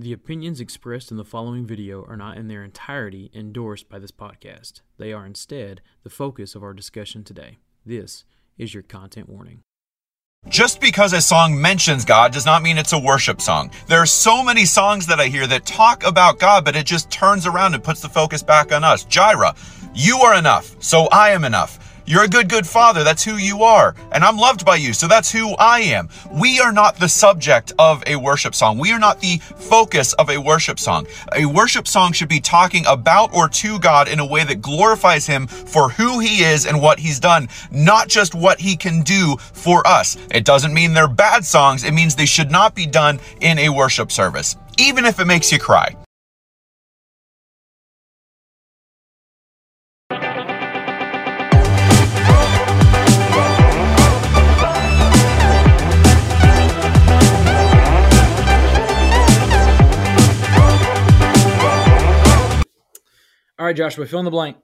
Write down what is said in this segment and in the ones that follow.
The opinions expressed in the following video are not in their entirety endorsed by this podcast. They are instead the focus of our discussion today. This is your content warning. Just because a song mentions God does not mean it's a worship song. There are so many songs that I hear that talk about God, but it just turns around and puts the focus back on us. Jireh, you are enough, so I am enough. You're a good, good father. That's who you are. And I'm loved by you. So that's who I am. We are not the subject of a worship song. We are not the focus of a worship song. A worship song should be talking about or to God in a way that glorifies him for who he is and what he's done, not just what he can do for us. It doesn't mean they're bad songs. It means they should not be done in a worship service, even if it makes you cry. All right, Joshua, fill in the blank.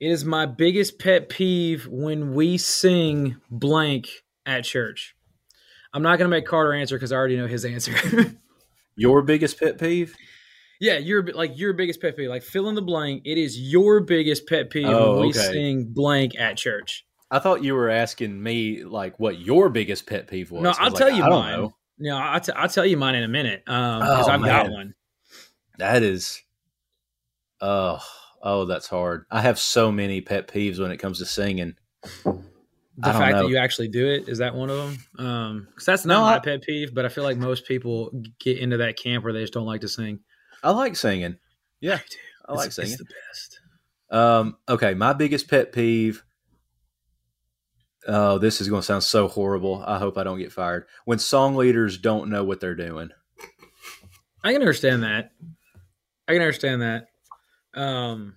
It is my biggest pet peeve when we sing blank at church. I'm not going to make Carter answer because I already know his answer. Your biggest pet peeve? yeah, your like your biggest pet peeve. Like fill in the blank. It is your biggest pet peeve Oh, when we okay. sing blank at church. I thought you were asking me like what your biggest pet peeve was. No, I was I'll like, tell you I mine. know. No, I'll, t- I'll tell you mine in a minute um, because Oh, I've got one. That is, oh, oh, that's hard. I have so many pet peeves when it comes to singing. The I fact know. that you actually do it is that one of them? Um, because that's No, not my I- pet peeve, but I feel like most people get into that camp where they just don't like to sing. I like singing. Yeah, I It's- like it's singing. the best. Um, okay, my biggest pet peeve. Oh, this is going to sound so horrible. I hope I don't get fired. When song leaders don't know what they're doing. I can understand that. I can understand that. Um,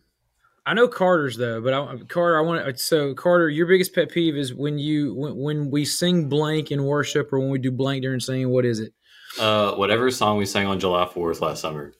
I know Carter's though, but I, Carter, I want to. So Carter, your biggest pet peeve is when you when, when we sing blank in worship or when we do blank during singing. What is it? Uh, whatever song we sang on July 4th last summer.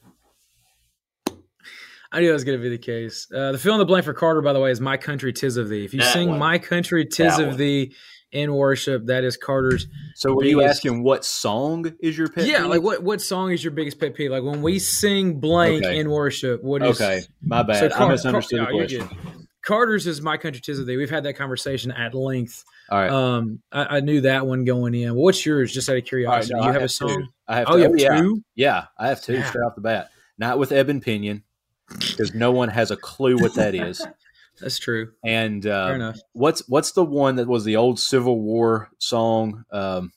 I knew that was going to be the case. Uh, the fill in the blank for Carter, by the way, is "My Country Tis of Thee." If you That sing one. "My Country Tis That of one. Thee" in worship, that is Carter's. So, were you asking what song is your pet yeah, peeve? like what what song is your biggest pet peeve? Like when we sing blank Okay. in worship, what is Okay, my bad. So I misunderstood the question. good. Carter's is my country tis of thee. We've had that conversation at length. All right. Um, I, I knew that one going in. What's yours? Just out of All right, curiosity, no, do you I have a two. song? I have Oh, two. you have yeah. two. Yeah, I have two Yeah. straight off the bat. Not with Eben Pinion, because no one has a clue what that is. That's true. And Fair uh, enough. what's what's the one that was the old Civil War song? Um,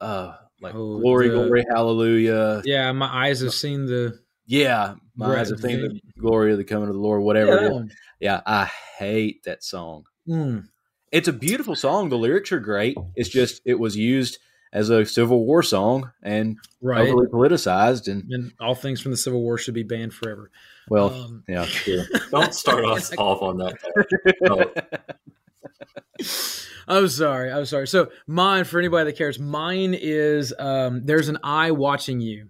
uh, like Oh, glory, the- glory, hallelujah. Yeah, my eyes have seen the. Yeah, my Right, eyes have seen the- glory of the coming of the Lord. Whatever. is. Yeah, I hate that song. Mm. It's a beautiful song. The lyrics are great. It's just it was used as a Civil War song and Right. overly politicized. And And all things from the Civil War should be banned forever. Well, Um, yeah, sure. Don't start us off on that. No. I'm sorry. I'm sorry. So mine, for anybody that cares, mine is um, "There's an Eye Watching You."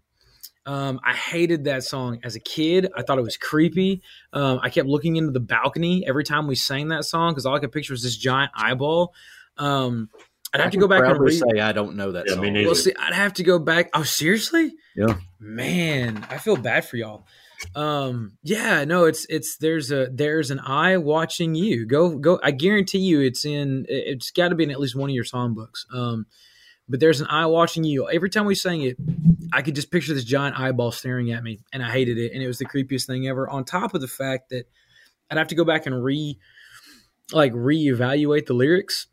Um, I hated that song as a kid. I thought it was creepy. Um, I kept looking into the balcony every time we sang that song because all I could picture was this giant eyeball. Um, I'd have I to go back and proudly read. say I don't know that Yeah, song. me neither. Well, see, I'd have to go back. Oh, seriously? Yeah. Man, I feel bad for y'all. Um, yeah, no, it's it's there's a there's an eye watching you. Go go. I guarantee you, it's in. It's got to be in at least one of your songbooks. Um, but there's an eye watching you. Every time we sang it, I could just picture this giant eyeball staring at me, and I hated it, and it was the creepiest thing ever. On top of the fact that I'd have to go back and re like reevaluate the lyrics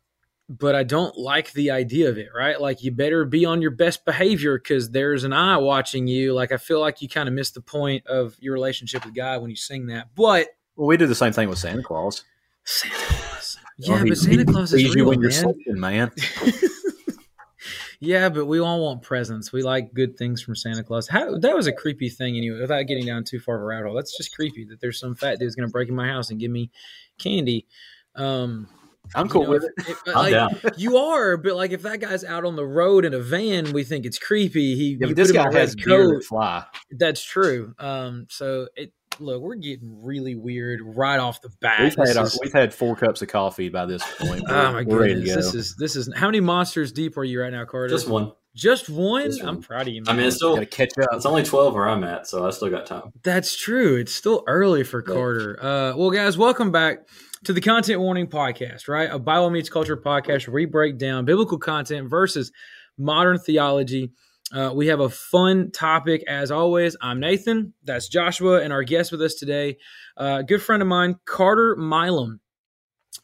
but I don't like the idea of it, right? Like you better be on your best behavior because there's an eye watching you. Like I feel like you kind of miss the point of your relationship with God when you sing that. But Well, we did the same thing with Santa Claus. Santa Claus, yeah, Well, but Santa Claus is real, when you're man. sleeping, man. yeah, but we all want presents. We like good things from Santa Claus. How that was a creepy thing anyway. Without getting down too far of a rabbit hole, that's just creepy that there's some fat dude's gonna break in my house and give me candy. Um, I'm you cool know, with it. if- if- I'm like, down. You are, but like if that guy's out on the road in a van, we think it's creepy. He, Yeah, you but this put him in guy a red has beer coat. that fly. That's true. Um, so it look, we're getting really weird right off the bat. We've had our, is- we've had four cups of coffee by this point. oh my We're goodness, go. this is this is how many monsters deep are you right now, Carter? Just one. Just one? Just one. I'm proud of you. I mean, it's still Got to catch up. it's only twelve where I'm at, so I still got time. That's true. It's still early for Yeah. Carter. Uh, well, guys, welcome back to the Content Warning Podcast, right? A Bible meets culture podcast where we break down biblical content versus modern theology. Uh, we have a fun topic as always. I'm Nathan. That's Joshua, and our guest with us today, uh, good friend of mine, Carter Milam.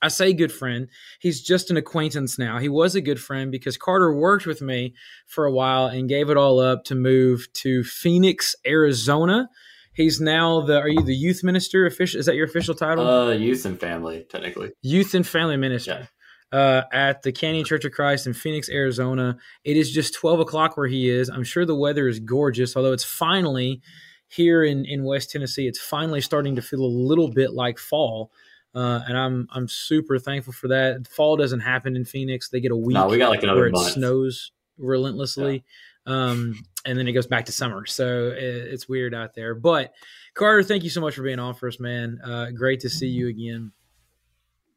I say good friend. He's just an acquaintance now. He was a good friend because Carter worked with me for a while and gave it all up to move to Phoenix, Arizona. He's now the. Are you the youth minister? Official? Is that your official title? Uh, youth and family, technically. youth and family minister uh, at the Canyon Church of Christ in Phoenix, Arizona. It is just 12 o'clock where he is. I'm sure the weather is gorgeous, although it's finally here in, in West Tennessee. It's finally starting to feel a little bit like fall. Uh, and I'm I'm super thankful for that. Fall doesn't happen in Phoenix. They get a week No, we got like where another it month. snows relentlessly, um, and then it goes back to summer. So it, it's weird out there. But Carter, thank you so much for being on for us, man. Uh, great to see you again.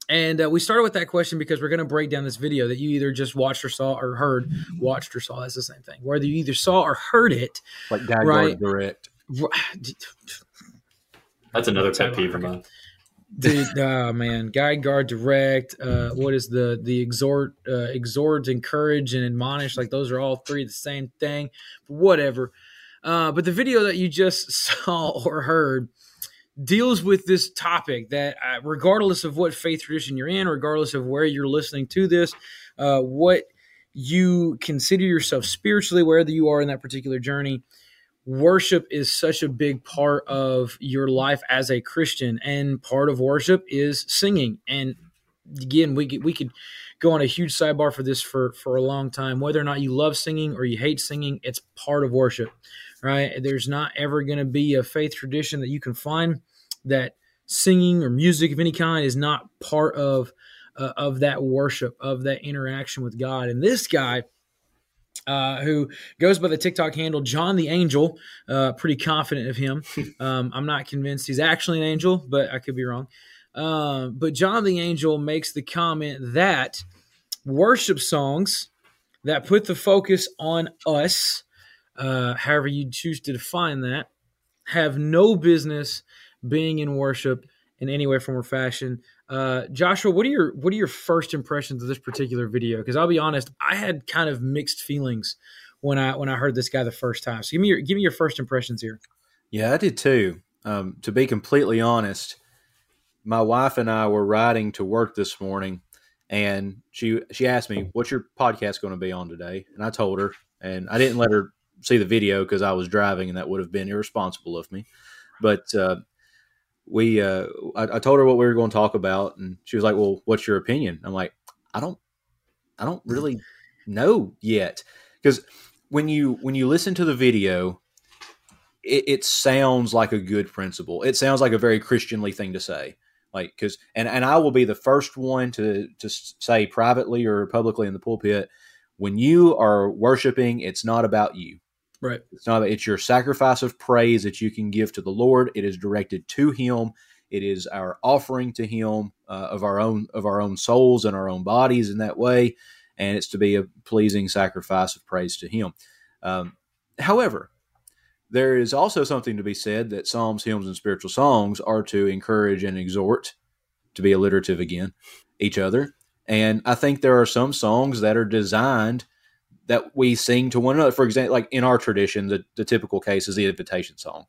And uh, we started with that question because we're going to break down this video that you either just watched or saw or heard, watched or saw. That's the same thing. Whether you either saw or heard it, like Guy Right. Direct. That's another pet Sorry, peeve of mine. Dude oh man. Guide guard direct uh what is the the exhort uh exhort encourage and admonish? Like those are all three the same thing whatever. Uh but the video that you just saw or heard deals with this topic that uh, regardless of what faith tradition you're in regardless of where you're listening to this uh what you consider yourself spiritually wherever you are in that particular journey worship is such a big part of your life as a Christian, and part of worship is singing. And again, we could, we could go on a huge sidebar for this for for a long time. Whether or not you love singing or you hate singing, it's part of worship, right? There's not ever going to be a faith tradition that you can find that singing or music of any kind is not part of uh, of that worship of that interaction with God. And this guy uh, who goes by the TikTok handle John the Angel. Uh, pretty confident of him. Um, I'm not convinced he's actually an angel, but I could be wrong. Um, but John the Angel makes the comment that worship songs that put the focus on us, uh, however you choose to define that, have no business being in worship in any way, form, or fashion. Uh, Joshua, what are your what are your first impressions of this particular video? Because I'll be honest, I had kind of mixed feelings when I when I heard this guy the first time. So give me your give me your first impressions here. Yeah, I did too. Um, to be completely honest, my wife and I were riding to work this morning, and she she asked me, "What's your podcast going to be on today?" And I told her, and I didn't let her see the video because I was driving, and that would have been irresponsible of me. But uh, we, uh, I, I told her what we were going to talk about, and she was like, "Well, what's your opinion?" I'm like, "I don't, I don't really know yet," because when you when you listen to the video it, it sounds like a good principle. It sounds like a very Christianly thing to say. Like, because, and, and I will be the first one to, to say privately or publicly in the pulpit when you are worshiping, it's not about you. Right. It's not, it's your sacrifice of praise that you can give to the Lord. It is directed to Him. It is our offering to Him uh, of our own, of our own souls and our own bodies in that way. And it's to be a pleasing sacrifice of praise to Him. Um, however, there is also something to be said that psalms, hymns, and spiritual songs are to encourage and exhort, to be alliterative again, each other. And I think there are some songs that are designed that we sing to one another. For example, like in our tradition, the, the typical case is the invitation song,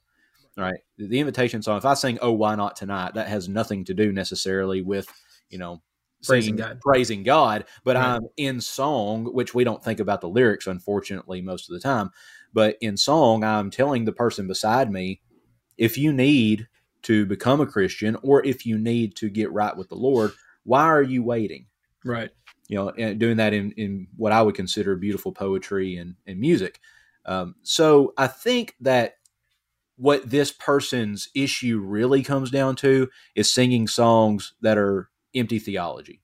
right? The invitation song, if I sing, Oh, Why Not Tonight, that has nothing to do necessarily with, you know, Praising God. praising God, but Right. I'm in song, which we don't think about the lyrics, unfortunately, most of the time. But in song, I'm telling the person beside me, if you need to become a Christian or if you need to get right with the Lord, why are you waiting? Right. You know, doing that in, in what I would consider beautiful poetry and, and music. Um, so I think that what this person's issue really comes down to is singing songs that are empty theology,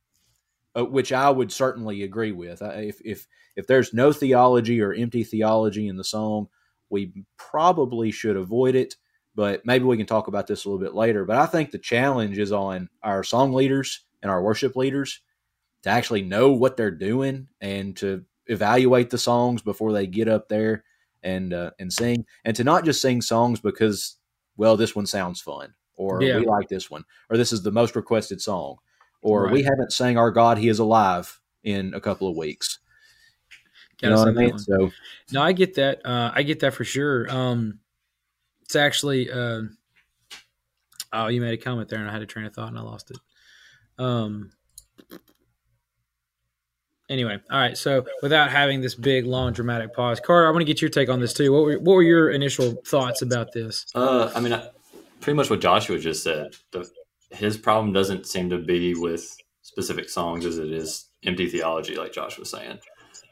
uh, which I would certainly agree with. If, if if there's no theology or empty theology in the song, we probably should avoid it. But maybe we can talk about this a little bit later. But I think the challenge is on our song leaders and our worship leaders to actually know what they're doing and to evaluate the songs before they get up there and uh, and sing, and to not just sing songs because well this one sounds fun or Yeah. we like this one or this is the most requested song or Right. we haven't sang our God He is alive in a couple of weeks. You know what I mean? So No, I get that. Uh, I get that for sure. Um, it's actually. Uh, oh, you made a comment there, and I had a train of thought, and I lost it. Um. Anyway, all right. So, without having this big, long, dramatic pause, Carter, I want to get your take on this too. What were what were your initial thoughts about this? Uh, I mean, I- pretty much what Joshua just said. The, his problem doesn't seem to be with specific songs as it is empty theology, like Josh was saying.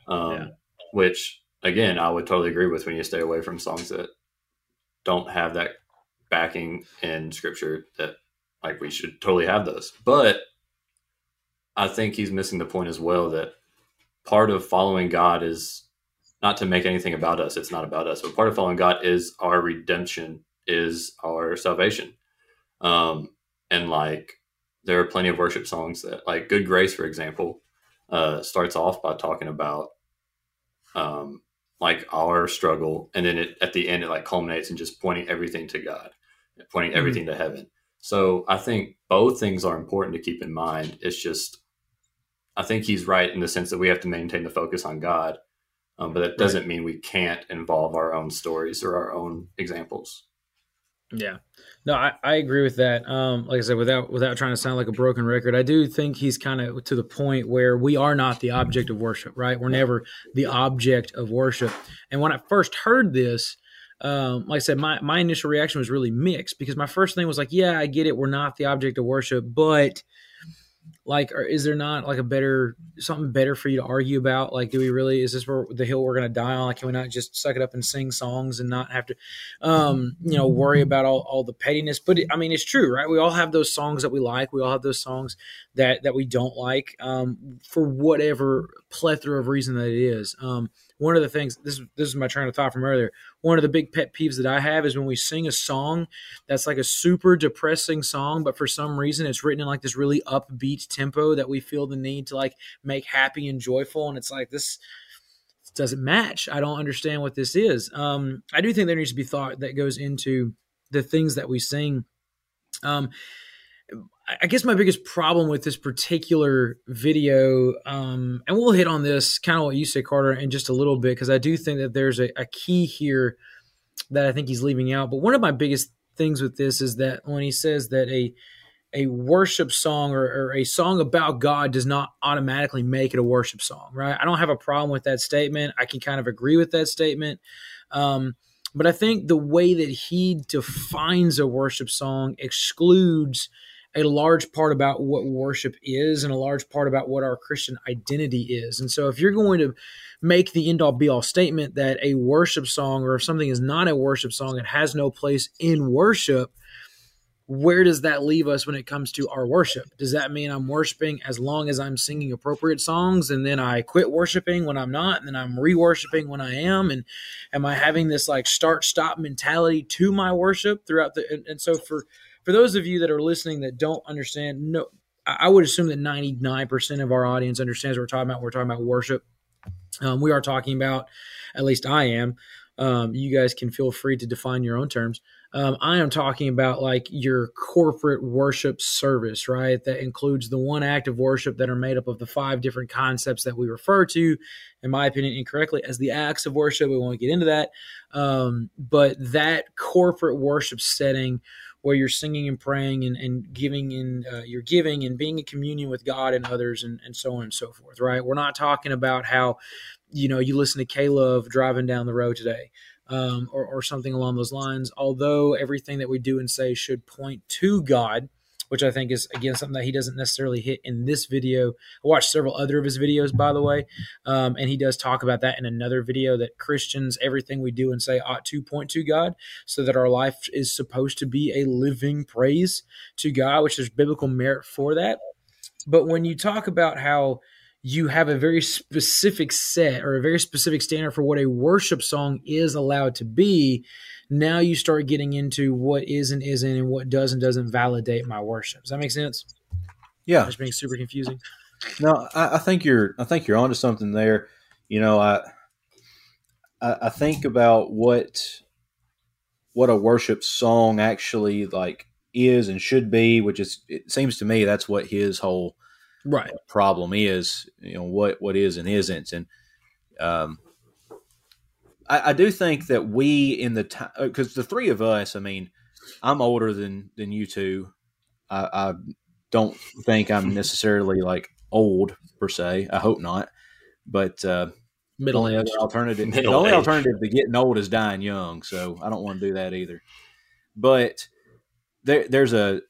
Um, Yeah. Which, again, I would totally agree with when you stay away from songs that don't have that backing in scripture that, like, we should totally have those. But I think he's missing the point as well that part of following God is not to make anything about us. It's not about us, but part of following God is our redemption, is our salvation. Um, and like, there are plenty of worship songs that, like, "Good Grace," for example, uh, starts off by talking about, um, like our struggle, and then it, at the end it like culminates in just pointing everything to God, pointing everything to heaven. So I think both things are important to keep in mind. It's just, I think he's right in the sense that we have to maintain the focus on God, um, but that doesn't mean we can't involve our own stories or our own examples. Yeah, no, I, I agree with that. Um, like I said, without without trying to sound like a broken record, I do think he's kind of to the point where we are not the object of worship, right? We're never the object of worship. And when I first heard this, um, like I said, my my initial reaction was really mixed because my first thing was like, yeah, I get it, we're not the object of worship, but like, or is there not like a better something better for you to argue about? Like, do we really? Is this where the hill we're gonna die on? Like, can we not just suck it up and sing songs and not have to? um, you know, worry about all, all the pettiness. But it, I mean, it's true, right? We all have those songs that we like. We all have those songs that that we don't like um, for whatever plethora of reason that it is. Um, one of the things this this is my train of thought from earlier. One of the big pet peeves that I have is when we sing a song that's like a super depressing song, but for some reason it's written in like this really upbeat tempo that we feel the need to like make happy and joyful, and it's like this doesn't match. I don't understand what this is. Um, I do think there needs to be thought that goes into the things that we sing. Um, I- guess my biggest problem with this particular video, um, and we'll hit on this kind of what you say, Carter, in just a little bit, because I do think that there's a, a key here that I think he's leaving out. But one of my biggest things with this is that when he says that a a worship song or, or a song about God does not automatically make it a worship song, right? I don't have a problem with that statement. I can kind of agree with that statement. Um, but I think the way that he defines a worship song excludes a large part about what worship is and a large part about what our Christian identity is. And so if you're going to make the end all be all statement that a worship song or if something is not a worship song, it has no place in worship, where does that leave us when it comes to our worship? Does that mean I'm worshiping as long as I'm singing appropriate songs and then I quit worshiping when I'm not and then I'm re worshiping when I am? And am I having this like start stop mentality to my worship throughout the and, and so for for those of you that are listening that don't understand, no I would assume that 99% of our audience understands what we're talking about. We're talking about worship. Um, we are talking about, at least I am. Um, you guys can feel free to define your own terms. Um, I am talking about like your corporate worship service, right? That includes the one act of worship that are made up of the five different concepts that we refer to, in my opinion, incorrectly as the acts of worship. We won't get into that. Um, but that corporate worship setting where you're singing and praying and, and giving in uh, you're giving and being in communion with God and others and, and so on and so forth, right? We're not talking about how, you know, you listen to K-Love driving down the road today um, or, or something along those lines. Although everything that we do and say should point to God, which I think is again something that he doesn't necessarily hit in this video. I watched several other of his videos, by the way, um, and he does talk about that in another video that Christians, everything we do and say ought to point to God, so that our life is supposed to be a living praise to God, which there's biblical merit for that. But when you talk about how you have a very specific set or a very specific standard for what a worship song is allowed to be, now you start getting into what is and isn't and what does and doesn't validate my worship. Does that make sense? Yeah, Just being super confusing. No, I, I think you're. I think you're onto something there. you know, I, I I think about what what a worship song actually like is and should be, which is it seems to me that's what his whole Right. problem is. You know what what is and isn't, and um, I, I do think that we in the time because the three of us, I mean, I'm older than than you two. I, I don't think I'm necessarily like old per se. I hope not, but uh, the Middle only age. other alternative, the only age. alternative to getting old is dying young. So I don't want to do that either. But there, there's a,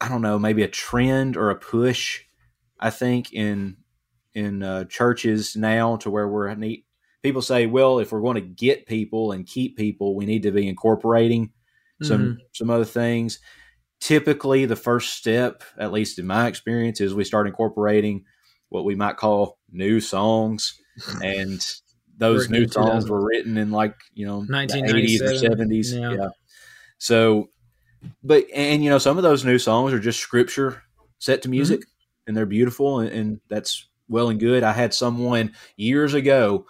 I don't know, maybe a trend or a push. I think in in uh, churches now to where we're neat. People say, well, if we're going to get people and keep people, we need to be incorporating some Mhm. some other things. Typically, the first step, at least in my experience, is we start incorporating what we might call new songs, and those new songs were written in like you know the eighties or seventies. yeah. Yeah. So, but and you know some of those new songs are just scripture set to music, Mm-hmm. and they're beautiful, and, and that's well and good. I had someone years ago.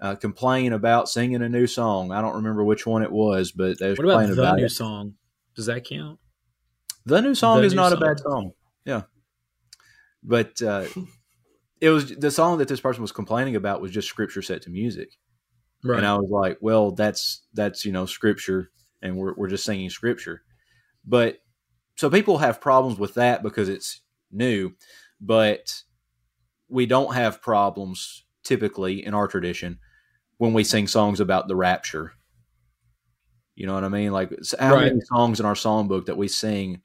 Uh, complain about singing a new song. I don't remember which one it was, but they was What about the about new it. song? Does that count? The new song The is new not a bad song. Yeah. But uh, it was the song that this person was complaining about was just scripture set to music. Right. And I was like, well, that's that's, you know, scripture and we're we're just singing scripture. But so people have problems with that because it's new, but we don't have problems typically in our tradition when we sing songs about the rapture. You know what I mean? Like how Right. many songs in our songbook that we sing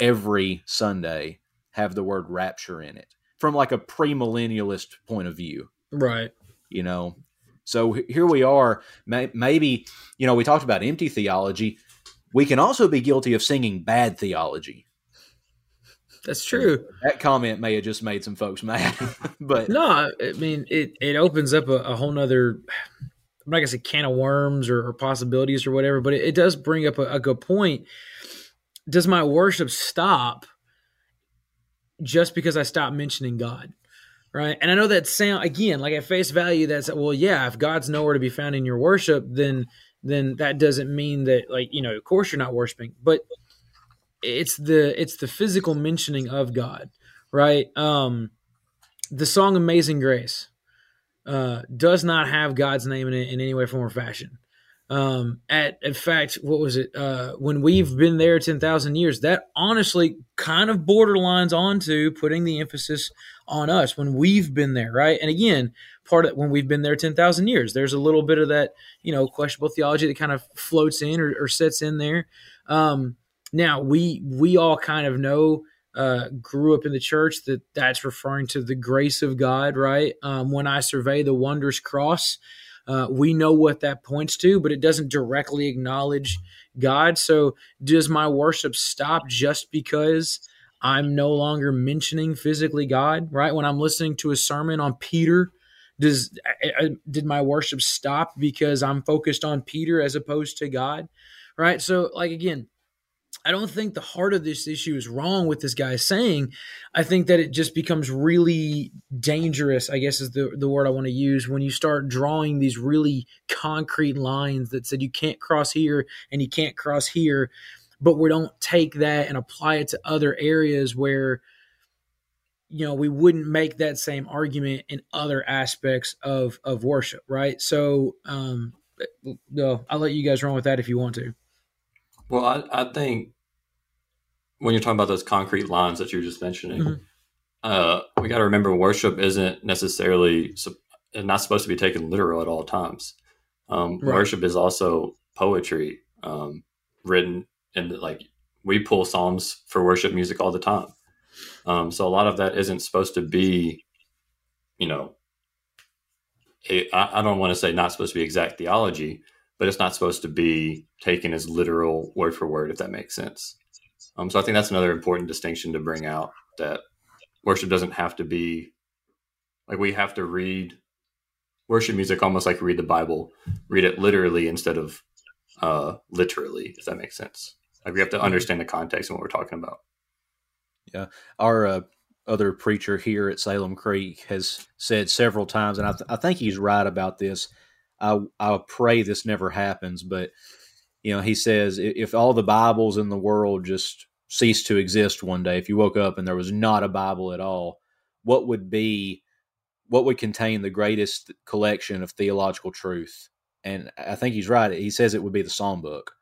every Sunday have the word rapture in it from like a premillennialist point of view, right. you know? So here we are. May- Maybe, you know, we talked about empty theology. We can also be guilty of singing bad theology. That's true. That comment may have just made some folks mad, but No, I mean it. It opens up a, a whole nother. I'm not gonna say can of worms or, or possibilities or whatever, but it, it does bring up a, a good point. Does my worship stop just because I stop mentioning God? Right, and I know that sound again like at face value. That's well, yeah. If God's nowhere to be found in your worship, then then that doesn't mean that like you know, of course you're not worshiping, but it's the it's the physical mentioning of God, right? Um, the song "Amazing Grace" uh, does not have God's name in it in any way, form, or fashion. Um, at in fact, what was it? Uh, when we've been there ten thousand years, that honestly kind of borderlines onto putting the emphasis on us when we've been there, right? And again, part of when we've been there ten thousand years, there's a little bit of that, you know, questionable theology that kind of floats in or, or sets in there. Um, now we we all kind of know uh, grew up in the church that that's referring to the grace of God, right? Um, when I survey the wondrous cross, uh, we know what that points to, but it doesn't directly acknowledge God. So does my worship stop just because I'm no longer mentioning physically God, right? When I'm listening to a sermon on Peter, does uh, did my worship stop because I'm focused on Peter as opposed to God, right? So like again, I don't think the heart of this issue is wrong with this guy saying. I think that it just becomes really dangerous, I guess is the, the word I want to use, when you start drawing these really concrete lines that said you can't cross here and you can't cross here, but we don't take that and apply it to other areas where you know we wouldn't make that same argument in other aspects of of worship, right? So um no, I'll let you guys run with that if you want to. Well, I, I think when you're talking about those concrete lines that you were just mentioning, Mhm. uh, we got to remember worship isn't necessarily not supposed to be taken literal at all times. Um, Right. Worship is also poetry um, written, and like we pull psalms for worship music all the time. Um, so a lot of that isn't supposed to be, you know, a, I, I don't want to say not supposed to be exact theology, but it's not supposed to be taken as literal word for word, if that makes sense. Um, so I think that's another important distinction to bring out that worship doesn't have to be like we have to read worship music almost like read the Bible, read it literally instead of uh, literally, if that makes sense. Like we have to understand the context and what we're talking about. Yeah, our uh, other preacher here at Salem Creek has said several times, and I, th- I think he's right about this. I I pray this never happens, but you know, he says if all the Bibles in the world just ceased to exist one day, if you woke up and there was not a Bible at all, what would be what would contain the greatest collection of theological truth? And I think he's right. He says it would be the Psalm book,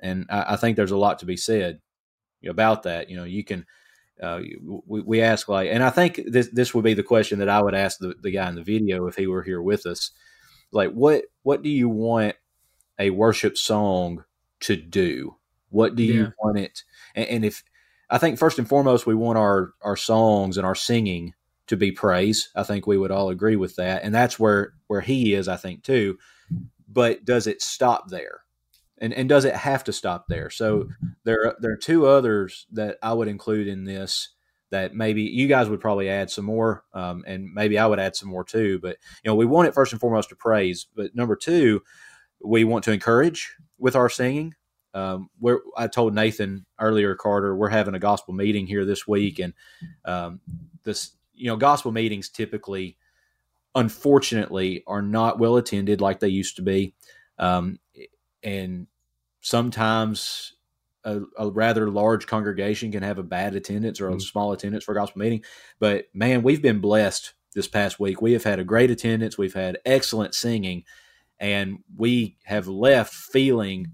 and I, I think there's a lot to be said about that. You know, you can. Uh, we, we ask like, and I think this this would be the question that I would ask the, the guy in the video if he were here with us. Like, what what do you want a worship song to do? What do you yeah. want it? And, and, if I think first and foremost, we want our our songs and our singing to be praise. I think we would all agree with that, and that's where where he is. I think too. But does it stop there? And and does it have to stop there? So there there are two others that I would include in this that maybe you guys would probably add some more, um, and maybe I would add some more too. But you know, we want it first and foremost to praise. But number two, we want to encourage with our singing. Um, where I told Nathan earlier, Carter, we're having a gospel meeting here this week, and um, this, you know, gospel meetings typically, unfortunately, are not well attended like they used to be, um, and sometimes a, a, rather large congregation can have a bad attendance or a mm-hmm. small attendance for a gospel meeting. But man, we've been blessed this past week. We have had a great attendance. We've had excellent singing, and we have left feeling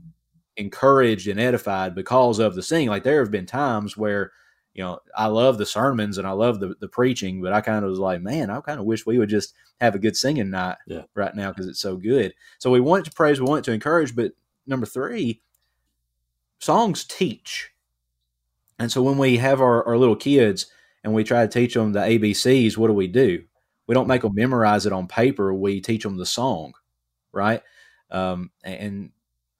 encouraged and edified because of the singing. Like there have been times where, you know, I love the sermons and I love the, the preaching, but I kind of was like, man, I kind of wish we would just have a good singing night yeah. right now because it's so good. So we want to praise, we want to encourage, but number three, songs teach. And so when we have our, our little kids and we try to teach them the ABCs, what do we do? We don't make them memorize it on paper. We teach them the song right? Um, and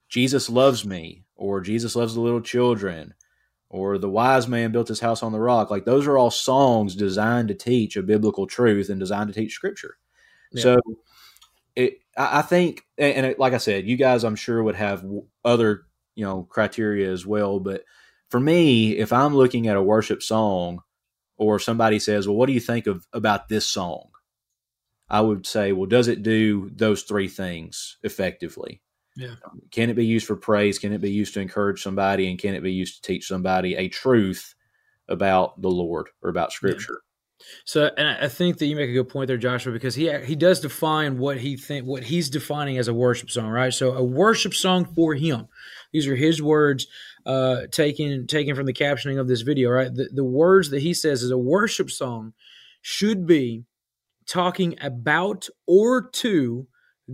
Jesus loves me, or Jesus loves the little children, or the wise man built his house on the rock. Like those are all songs designed to teach a biblical truth and designed to teach scripture. Yeah. So it, I think, and it, like I said, you guys, I'm sure would have other, you know, criteria as well. But for me, if I'm looking at a worship song or somebody says, well, what do you think of about this song? I would say, well, does it do those three things effectively? Yeah. Can it be used for praise? Can it be used to encourage somebody? And can it be used to teach somebody a truth about the Lord or about Scripture? Yeah. So, and I think that you make a good point there, Joshua, because he he does define what he think what he's defining as a worship song, right? So, a worship song for him. These are his words, uh, taken taken from the captioning of this video, right? The, the words that he says is a worship song should be talking about or to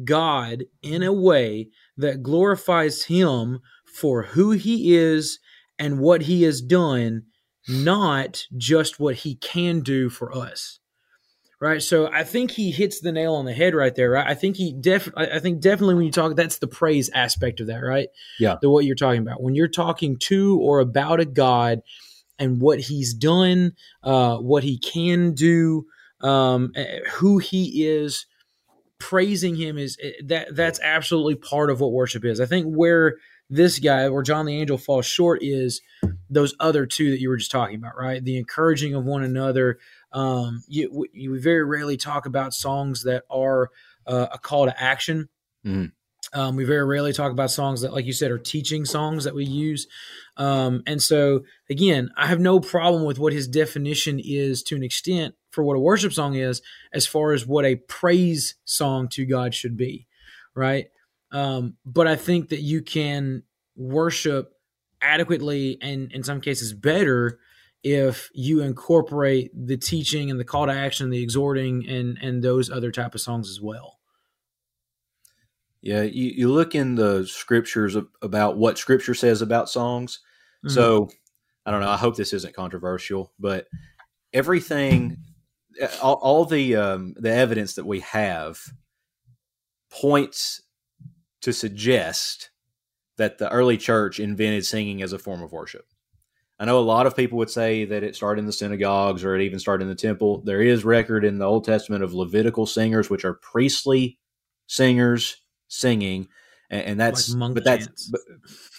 God in a way that glorifies Him for who He is and what He has done, not just what He can do for us. Right, so I think he hits the nail on the head right there. Right, I think he def. I think definitely when you talk, that's the praise aspect of that. Right, yeah, the what you're talking about when you're talking to or about a God and what He's done, uh, what He can do, um, eh, who he is, praising him is eh, that that's absolutely part of what worship is. I think where this guy or John the Angel falls short is those other two that you were just talking about, right? The encouraging of one another. Um, you, you very rarely talk about songs that are uh, a call to action. Mm. Um, we very rarely talk about songs that, like you said, are teaching songs that we use. Um, and so, again, I have no problem with what his definition is to an extent for what a worship song is, as far as what a praise song to God should be, right? Um, but I think that you can worship adequately and in some cases better if you incorporate the teaching and the call to action, the exhorting, and and those other type of songs as well. Yeah, you, you look in the scriptures about what scripture says about songs. Mm-hmm. So I don't know. I hope this isn't controversial, but everything, all, all the um, the evidence that we have points to suggest that the early church invented singing as a form of worship. I know a lot of people would say that it started in the synagogues or it even started in the temple. There is record in the Old Testament of Levitical singers, which are priestly singers singing, and, and that's like but that's but,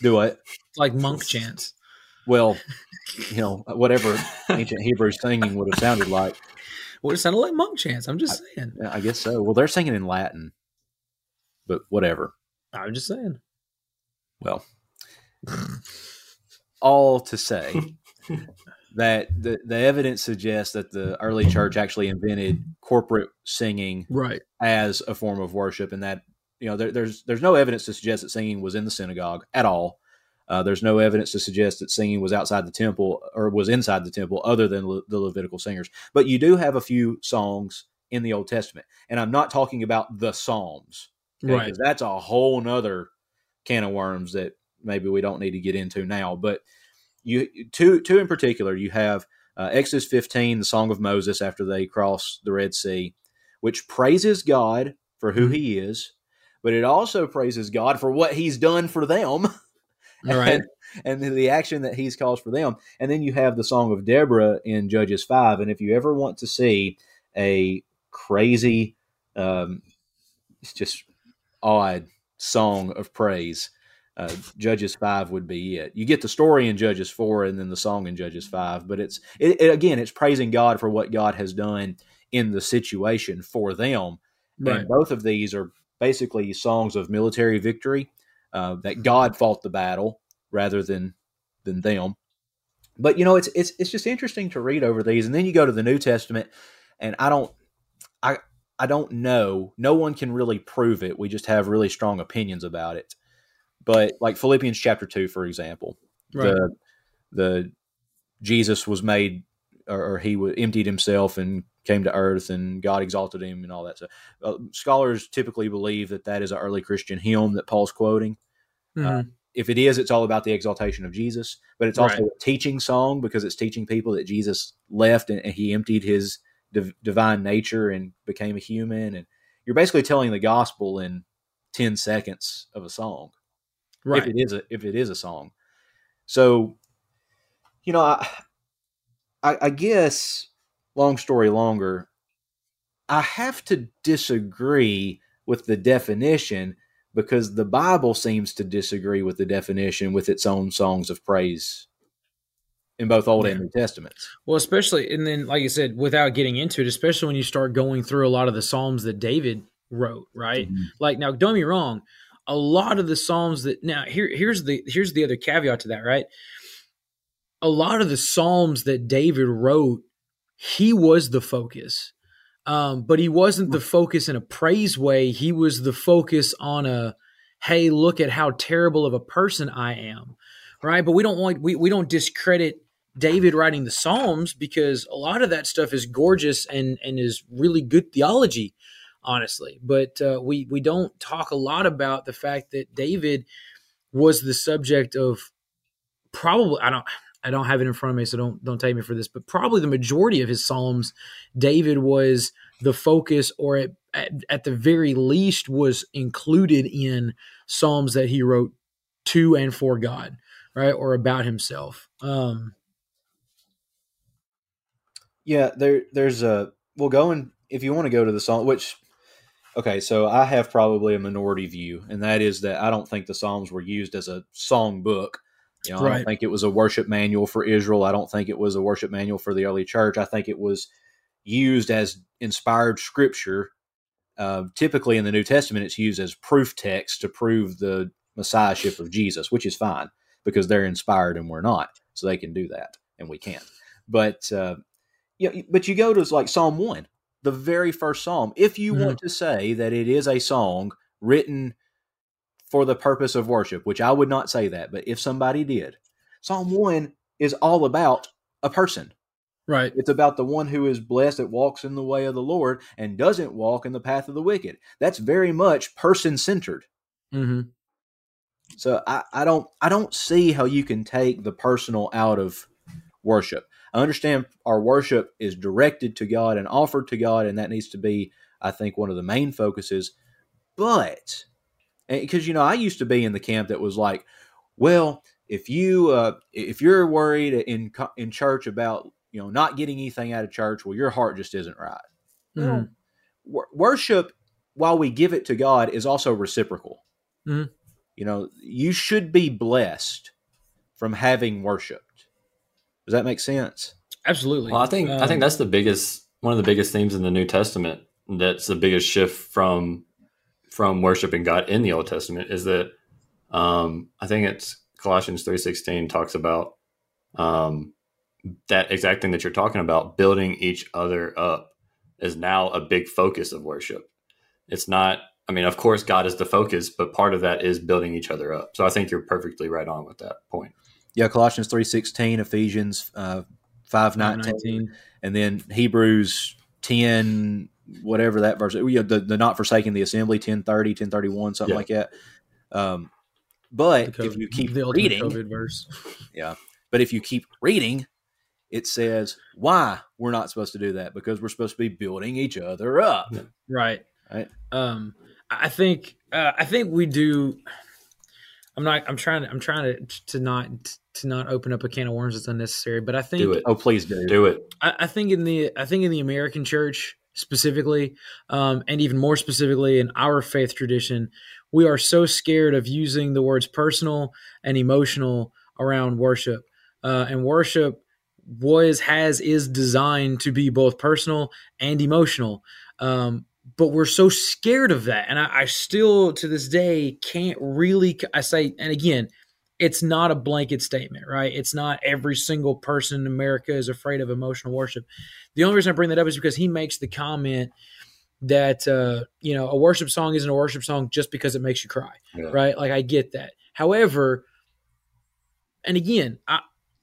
do what like monk chants. Well, you know, whatever ancient Hebrew singing would have sounded like. Would have sounded like monk chants. I'm just saying. I guess so. Well, they're singing in Latin, but whatever. I'm just saying. Well, all to say that the, the evidence suggests that the early church actually invented corporate singing Right. as a form of worship, and that you know there, there's there's no evidence to suggest that singing was in the synagogue at all. Uh, there's no evidence to suggest that singing was outside the temple or was inside the temple, other than Le- the Levitical singers. But you do have a few songs in the Old Testament, and I'm not talking about the Psalms, okay? Right. that's a whole nother can of worms that maybe we don't need to get into now. But you two two in particular, you have uh, Exodus 15, the Song of Moses after they cross the Red Sea, which praises God for who He is, but it also praises God for what He's done for them. Right. and, and the action that he's caused for them. And then you have the Song of Deborah in Judges 5. And if you ever want to see a crazy, um, it's just odd song of praise, uh, Judges 5 would be it. You get the story in Judges 4 and then the song in Judges 5. But it's, it, it, again, it's praising God for what God has done in the situation for them. Right. And both of these are basically songs of military victory uh, that God fought the battle rather than than them. But you know, it's it's it's just interesting to read over these, and then you go to the New Testament, and I don't, I I don't know. No one can really prove it. We just have really strong opinions about it. But like Philippians chapter two, for example, Right. the the Jesus was made or, or he wa- emptied himself and came to earth and God exalted him and all that stuff. Uh, scholars typically believe that that is an early Christian hymn that Paul's quoting. Mhm. If it is, it's all about the exaltation of Jesus, but it's also Right. a teaching song because it's teaching people that Jesus left and, and he emptied his div- divine nature and became a human. And you're basically telling the gospel in 10 seconds of a song right. if it is a if it is a song. So, you know, I, I, I guess long story longer, I have to disagree with the definition because the Bible seems to disagree with the definition with its own songs of praise in both Old and New Testaments. Well, especially, and then, like you said, without getting into it, especially when you start going through a lot of the Psalms that David wrote, right? Mhm. Like, now, don't get me wrong, a lot of the Psalms that now here here's the here's the other caveat to that, right? A lot of the Psalms that David wrote, he was the focus, um, but he wasn't the focus in a praise way. He was the focus on a, hey, look at how terrible of a person I am, right? But we don't want we we don't discredit David writing the Psalms because a lot of that stuff is gorgeous and and is really good theology, honestly. But uh, we we don't talk a lot about the fact that David was the subject of probably I don't I don't have it in front of me, so don't don't take me for this. But probably the majority of his Psalms, David was the focus, or at, at, at the very least was included in Psalms that he wrote to and for God, right, or about himself. Um, Yeah, there there's a well going if you want to go to the song which okay, so I have probably a minority view, and that is that I don't think the Psalms were used as a song book. You know, I don't think it was a worship manual for Israel. I don't think it was a worship manual for the early church. I think it was used as inspired scripture. Uh, typically in the New Testament, it's used as proof text to prove the messiahship of Jesus, which is fine because they're inspired and we're not, so they can do that and we can't. But uh, yeah, but you go to like Psalm one, the very first psalm. If you want to say that it is a song written for the purpose of worship, which I would not say that, but if somebody did, Psalm one is all about a person. right. It's about the one who is blessed that walks in the way of the Lord and doesn't walk in the path of the wicked. That's very much person centered. hmm So I, I don't I don't see how you can take the personal out of worship. I understand our worship is directed to God and offered to God, and that needs to be, I think, one of the main focuses. But because you know, I used to be in the camp that was like, well, if you uh, if you're worried in in church about you know not getting anything out of church, well, your heart just isn't right. Mhm. Wor- worship, while we give it to God, is also reciprocal. Mhm. You know, you should be blessed from having worshiped. Does that make sense? Absolutely. Well, I think I think Um, that's the biggest one of the biggest themes in the New Testament. That's the biggest shift from from worshiping God in the Old Testament is that um, I think it's Colossians three sixteen talks about um, that exact thing that you're talking about, building each other up, is now a big focus of worship. It's not. I mean, of course, God is the focus, but part of that is building each other up. So I think you're perfectly right on with that point. Yeah, Colossians three sixteen, Ephesians uh, five nineteen, and then Hebrews ten, whatever that verse. You know, the the not forsaking the assembly 1030, 1031, something Yeah. like that. Um, but The if you keep the reading, COVID verse. but if you keep reading, it says why we're not supposed to do that because we're supposed to be building each other up. Right. Right. Um, I think uh, I think we do. I'm not. I'm trying to. I'm trying to to not to not open up a can of worms that's unnecessary. But I think Do it. Oh, please do. Do it. I, I think in the I think in the American church specifically, um, and even more specifically in our faith tradition, we are so scared of using the words personal and emotional around worship. Uh, and worship was has is designed to be both personal and emotional. Um, but we're so scared of that, and I, I still to this day can't really. I say, and again, it's not a blanket statement, right? It's not every single person in America is afraid of emotional worship. The only reason I bring that up is because he makes the comment that uh, you know a worship song isn't a worship song just because it makes you cry, Yeah. right? Like I get that. However, and again, I,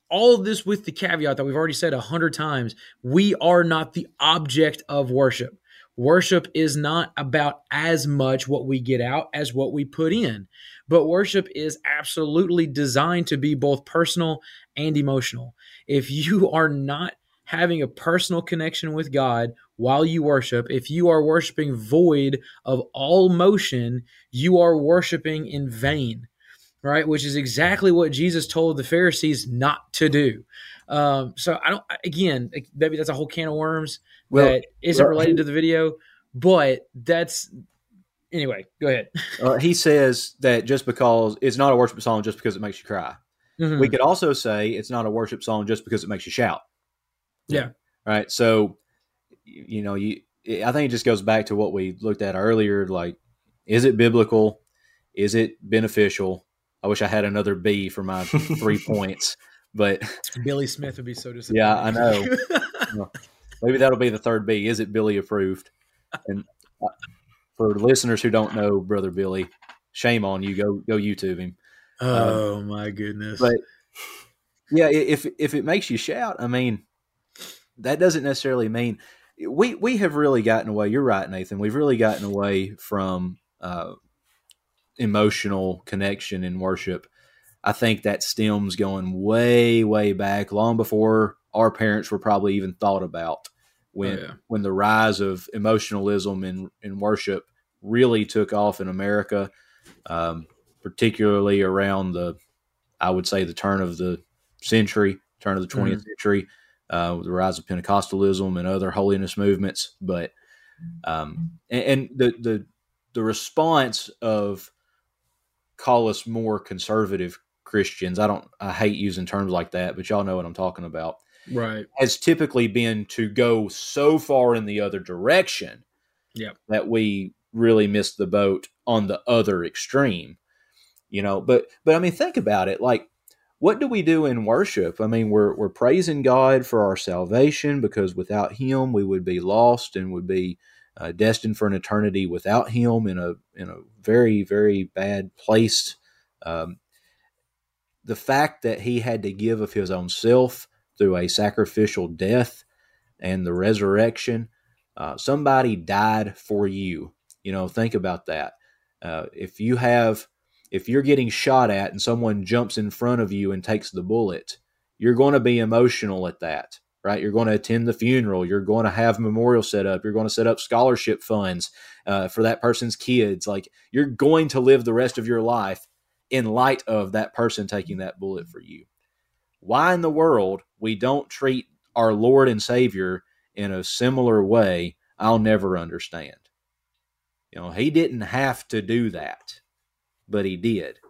all of this with the caveat that we've already said a hundred times: we are not the object of worship. Worship is not about as much what we get out as what we put in. But worship is absolutely designed to be both personal and emotional. If you are not having a personal connection with God while you worship, if you are worshiping void of all motion, you are worshiping in vain, right? Which is exactly what Jesus told the Pharisees not to do. Um, so I don't, again, maybe that's a whole can of worms Well, that isn't related to the video, but that's anyway. Go ahead. Uh, he says that just because it's not a worship song just because it makes you cry. Mhm. We could also say it's not a worship song just because it makes you shout. Yeah. Right. So, you you know, you. I think it just goes back to what we looked at earlier. Like, is it biblical? Is it beneficial? I wish I had another B for my three points, but Billy Smith would be so disappointed. Yeah, I know. maybe that'll be the third B. Is it Billy approved? And uh, for listeners who don't know Brother Billy, shame on you. Go go YouTube him. oh my goodness. But yeah, if if it makes you shout, I mean, that doesn't necessarily mean we we have really gotten away. You're right, Nathan. We've really gotten away from uh, emotional connection in worship. I think that stems going way way back, long before our parents were probably even thought about. When Oh, yeah. when the rise of emotionalism in in worship really took off in America, um, particularly around the I would say the turn of the century, turn of the 20th century, uh, with the rise of Pentecostalism and other holiness movements. But um, and, and the the the response of call us more conservative Christians. I don't. I hate using terms like that, but y'all know what I'm talking about. Right. Has typically been to go so far in the other direction, Yep. that we really missed the boat on the other extreme. You know, but but I mean, think about it. Like, what do we do in worship? I mean, we're we're praising God for our salvation because without Him we would be lost and would be uh, destined for an eternity without Him in a in a very very bad place. Um, the fact that He had to give of His own self through a sacrificial death and the resurrection, uh, somebody died for you. You know, think about that. Uh, if you have if you're getting shot at and someone jumps in front of you and takes the bullet, you're going to be emotional at that, right? You're going to attend the funeral. You're going to have memorial set up. You're going to set up scholarship funds uh, for that person's kids. Like you're going to live the rest of your life in light of that person taking that bullet for you. Why in the world we don't treat our Lord and Savior in a similar way, I'll never understand. You know, he didn't have to do that but he did.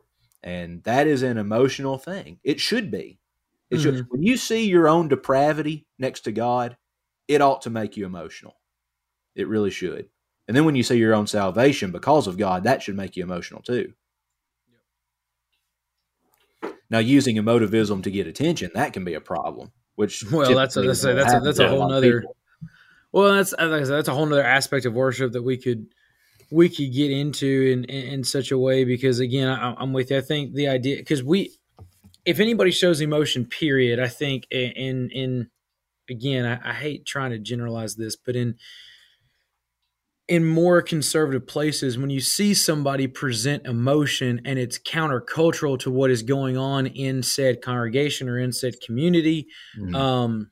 And that is an emotional thing. It should be. It's just mm-hmm. when you see your own depravity next to God, it ought to make you emotional. It really should. And then when you see your own salvation because of God, that should make you emotional too. Now, using emotivism to get attention, that can be a problem. Which well, that's a, that's a, that's a, that's a whole nother. Well, that's like said, that's a whole nother aspect of worship that we could we could get into in in, in such a way because again, I, am with you. I think the idea because we, if anybody shows emotion, period, I think in in again, I, I hate trying to generalize this, but in in more conservative places, when you see somebody present emotion and it's countercultural to what is going on in said congregation or in said community, mm-hmm. um,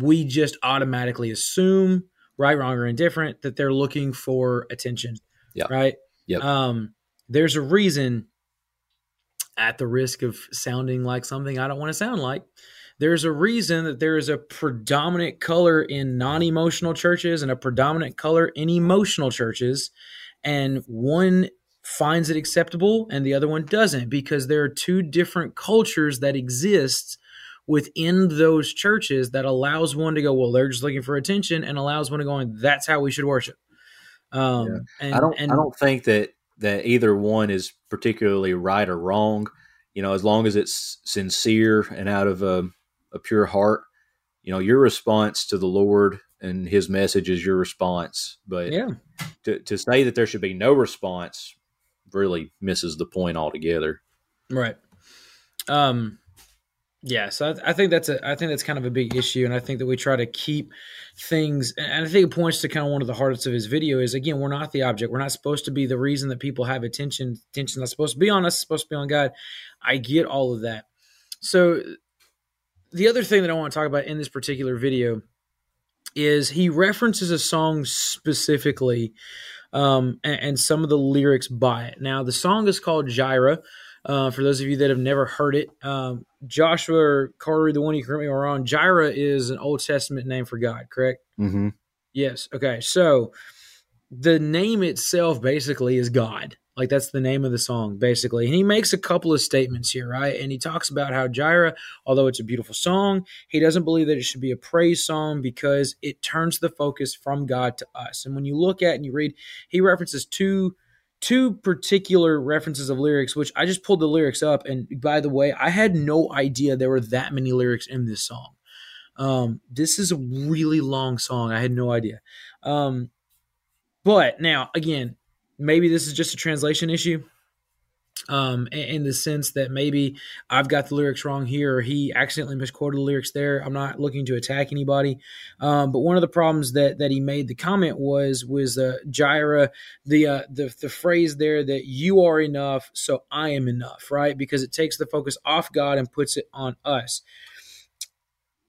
we just automatically assume, right, wrong, or indifferent, that they're looking for attention. Yeah. Right. Yep. Um, there's a reason, at the risk of sounding like something I don't want to sound like, there's a reason that there is a predominant color in non emotional churches and a predominant color in emotional churches. And one finds it acceptable and the other one doesn't because there are two different cultures that exist within those churches that allows one to go, well, they're just looking for attention and allows one to go, and that's how we should worship. Um, yeah. and, I don't, and, I don't think that, that either one is particularly right or wrong. You know, as long as it's sincere and out of a, a pure heart, you know, your response to the Lord and his message is your response. But yeah, to, to say that there should be no response really misses the point altogether. Right. Um, yeah, so I, I, think that's a I think that's kind of a big issue, and I think that we try to keep things. And I think it points to kind of one of the hardest of his video is again, we're not the object. We're not supposed to be the reason that people have attention. Attention not supposed to be on us. supposed to be on God. I get all of that. So the other thing that I want to talk about in this particular video is he references a song specifically um, and, and, some of the lyrics by it. Now, the song is called Jireh. Uh, for those of you that have never heard it, um, Joshua Carter, the one you currently me on, Jireh is an Old Testament name for God, correct? Mm-hmm. Yes. Okay. So the name itself basically is God. Like that's the name of the song, basically. And he makes a couple of statements here, right? And he talks about how Jireh, although it's a beautiful song, he doesn't believe that it should be a praise song because it turns the focus from God to us. And when you look at and you read, he references two two particular references of lyrics, which I just pulled the lyrics up. And by the way, I had no idea there were that many lyrics in this song. Um, this is a really long song. I had no idea. Um, but now, again, maybe this is just a translation issue um, in the sense that maybe I've got the lyrics wrong here, or he accidentally misquoted the lyrics there. I'm not looking to attack anybody, um, but one of the problems that that he made the comment was was uh, Jireh, the uh, the the phrase there that you are enough, so I am enough, right? Because it takes the focus off God and puts it on us.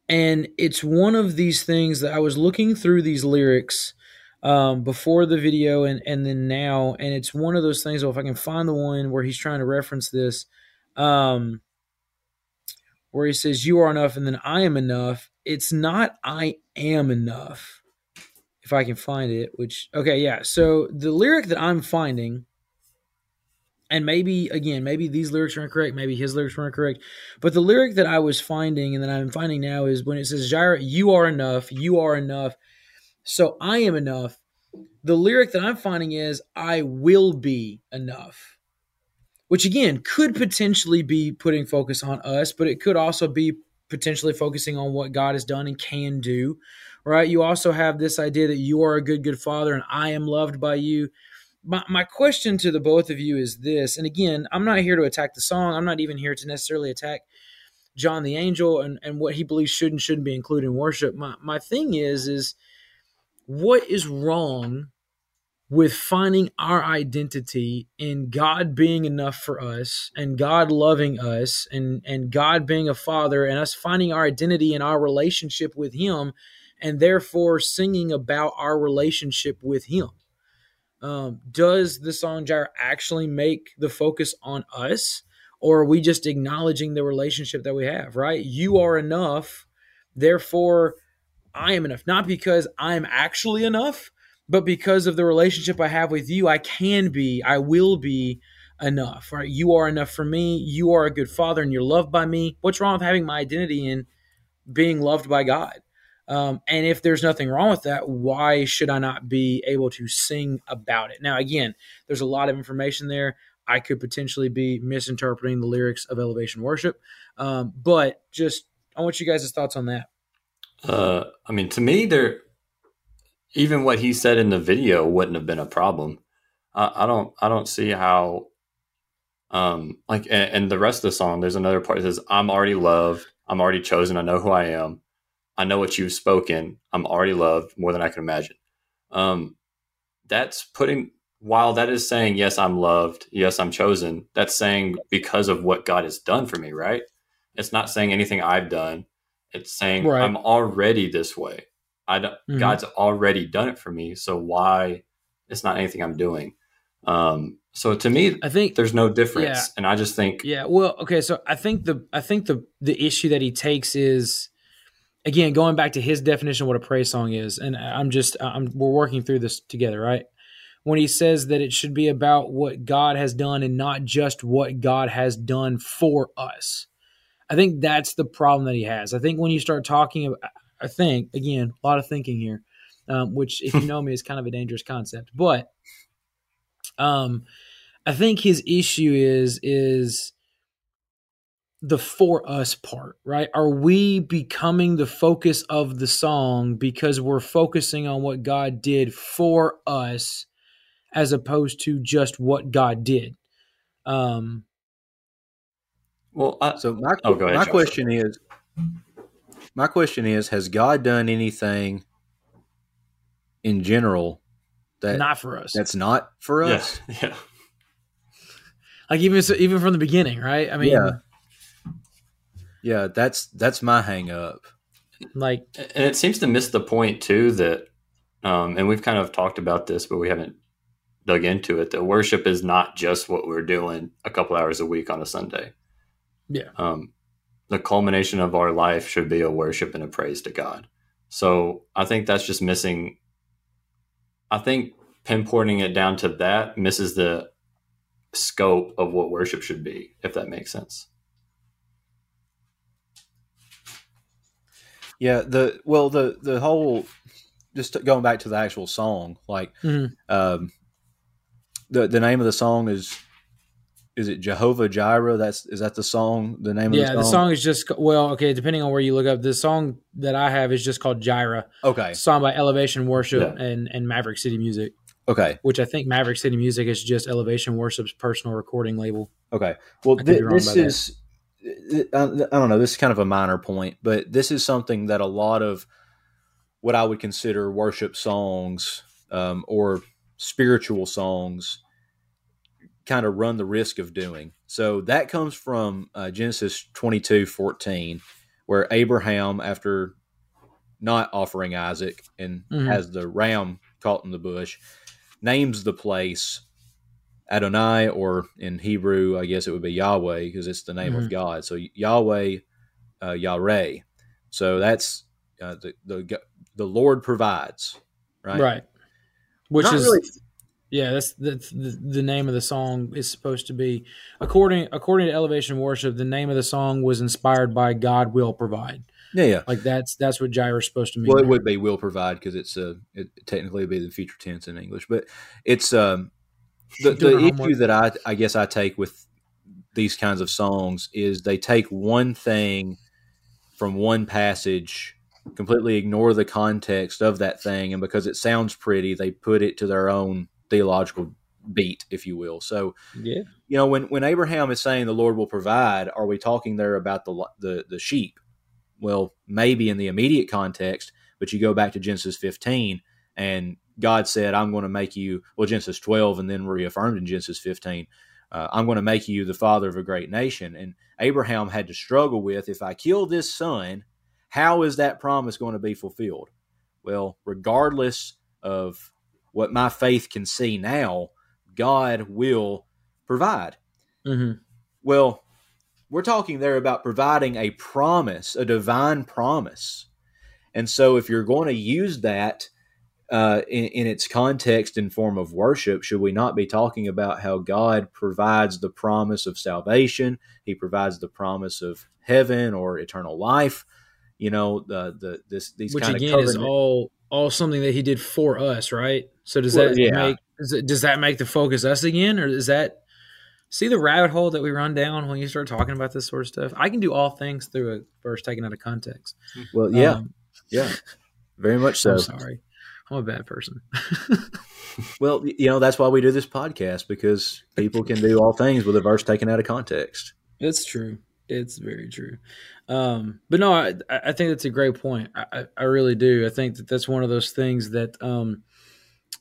And it's one of these things that I was looking through these lyrics um, before the video and and then now, and it's one of those things. Well, if I can find the one where he's trying to reference this, um, where he says "You are enough" and then "I am enough." It's not "I am enough." If I can find it, which okay, yeah. So the lyric that I'm finding and maybe again maybe these lyrics are incorrect maybe his lyrics were incorrect but the lyric that i was finding and that i'm finding now is when it says Jireh, you are enough you are enough so I am enough. The lyric that I'm finding is I will be enough, which again could potentially be putting focus on us, but it could also be potentially focusing on what God has done and can do. Right? You also have this idea that you are a good, good father and I am loved by you. My, my question to the both of you is this, and again, I'm not here to attack the song. I'm not even here to necessarily attack John the angel and, and what he believes should and shouldn't be included in worship. My my thing is is what is wrong with finding our identity in God being enough for us and God loving us and, and God being a father and us finding our identity in our relationship with Him and therefore singing about our relationship with Him. Um, does the song Jireh actually make the focus on us or are we just acknowledging the relationship that we have, right? You are enough, therefore I am enough. Not because I'm actually enough, but because of the relationship I have with you, I can be, I will be enough, right? You are enough for me. You are a good father and you're loved by me. What's wrong with having my identity in being loved by God? Um, and if there's nothing wrong with that, why should I not be able to sing about it? Now, again, there's a lot of information there. I could potentially be misinterpreting the lyrics of Elevation Worship, um, but just I want you guys' thoughts on that. Uh, I mean, to me, there, even what he said in the video wouldn't have been a problem. I, I don't, I don't see how, um, like, and, and, the rest of the song, there's another part that says, "I'm already loved. I'm already chosen. I know who I am. I know what you've spoken. I'm already loved more than I can imagine." Um, that's putting. While that is saying, yes, I'm loved. Yes, I'm chosen. That's saying because of what God has done for me, right? It's not saying anything I've done. It's saying right. I'm already this way. I don't, mm-hmm. God's already done it for me. So why? It's not anything I'm doing. Um, so to me, I think there's no difference, yeah, and I just think, yeah. Well, okay. So I think the I think the the issue that he takes is again going back to his definition of what a praise song is, and I'm just I'm we're working through this together, right? When he says that it should be about what God has done and not just what God has done for us. I think that's the problem that he has. I think when you start talking, about, I think again, a lot of thinking here, um, which if you know me is kind of a dangerous concept. But um, I think his issue is is the for us part, right? Are we becoming the focus of the song because we're focusing on what God did for us as opposed to just what God did? Um, well, I, so my, oh, ahead, my question is, my question is, has God done anything in general that not for us? That's not for us. Yeah. yeah. Like even even from the beginning, right? I mean, yeah, yeah. That's that's my hang up. Like, and it seems to miss the point too that, um, and we've kind of talked about this, but we haven't dug into it. That worship is not just what we're doing a couple hours a week on a Sunday. Yeah. Um, the culmination of our life should be a worship and a praise to God. So I think that's just missing. I think pinpointing it down to that misses the scope of what worship should be, if that makes sense. Yeah, the well, the the whole just going back to the actual song, like mm-hmm. um, the the name of the song is is it Jehovah Jireh? That's is that the song? The name yeah, of the song? the song is just well, okay. Depending on where you look up, the song that I have is just called Jireh. Okay, song by Elevation Worship yeah. and and Maverick City Music. Okay, which I think Maverick City Music is just Elevation Worship's personal recording label. Okay, well th- this is I don't know. This is kind of a minor point, but this is something that a lot of what I would consider worship songs um, or spiritual songs kind of run the risk of doing. So that comes from uh, Genesis 22 14, where Abraham, after not offering Isaac and mm-hmm. has the ram caught in the bush, names the place Adonai, or in Hebrew, I guess it would be Yahweh because it's the name mm-hmm. of God. So Yahweh, uh, Yahweh. So that's uh, the, the the Lord provides, right? Right. Which Not is really yeah, that's that's the, the name of the song is supposed to be according according to Elevation Worship. The name of the song was inspired by God will provide. Yeah, yeah. Like that's that's what Jireh is supposed to mean. Well, it would be will provide because it's uh it technically would be the future tense in English, but it's um the, the issue that I I guess I take with these kinds of songs is they take one thing from one passage completely ignore the context of that thing and because it sounds pretty they put it to their own theological beat, if you will. So, yeah, you know, when when Abraham is saying the Lord will provide, are we talking there about the the the sheep? Well, maybe in the immediate context, but you go back to Genesis 15 and God said, I'm going to make you, well, Genesis 12, and then reaffirmed in Genesis 15, uh, I'm going to make you the father of a great nation. And Abraham had to struggle with if I kill this son, how is that promise going to be fulfilled? Well, regardless of what my faith can see now, God will provide. Mm-hmm. Well, we're talking there about providing a promise, a divine promise. And so if you're going to use that, uh, in, in its context and form of worship, should we not be talking about how God provides the promise of salvation? He provides the promise of heaven or eternal life. You know, the the this these which again is all all something that he did for us, right? So does Well, that yeah. make does, it, does that make the focus us again, or is that see the rabbit hole that we run down when you start talking about this sort of stuff? I can do all things through a verse taken out of context. Well, yeah, Um, yeah, very much so. I'm sorry, I'm a bad person. Well, you know that's why we do this podcast because people can do all things with a verse taken out of context. It's true. It's very true. Um, but no, I, I think that's a great point. I, I, really do. I think that that's one of those things that um,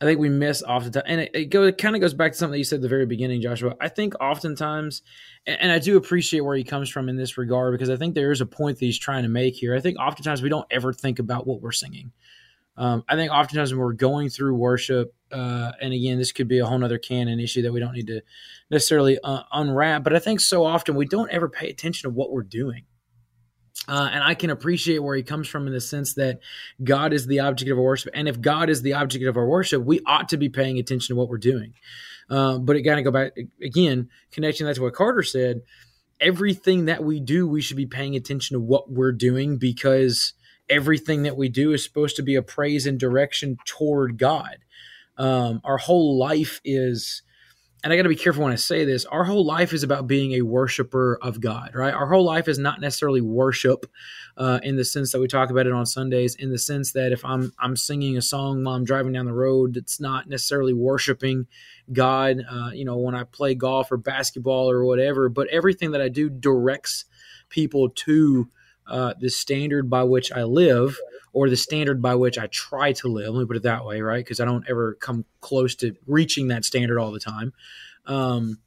I think we miss oftentimes. And it, it, go, it kind of goes back to something you said at the very beginning, Joshua. I think oftentimes, and, and I do appreciate where he comes from in this regard because I think there is a point that he's trying to make here. I think oftentimes we don't ever think about what we're singing. Um, I think oftentimes when we're going through worship, uh, and again, this could be a whole nother canon issue that we don't need to necessarily uh, unwrap, but I think so often we don't ever pay attention to what we're doing. Uh, and I can appreciate where he comes from in the sense that God is the object of our worship. And if God is the object of our worship, we ought to be paying attention to what we're doing. Uh, but it got to go back again, connecting that to what Carter said. Everything that we do, we should be paying attention to what we're doing because everything that we do is supposed to be a praise and direction toward God. Um, our whole life is, and I got to be careful when I say this, our whole life is about being a worshiper of God, right? Our whole life is not necessarily worship uh, in the sense that we talk about it on Sundays, in the sense that if I'm I'm singing a song while I'm driving down the road, it's not necessarily worshiping God. Uh, you know, when I play golf or basketball or whatever, but everything that I do directs people to uh, the standard by which I live or the standard by which I try to live. Let me put it that way, right? Because I don't ever come close to reaching that standard all the time. Um,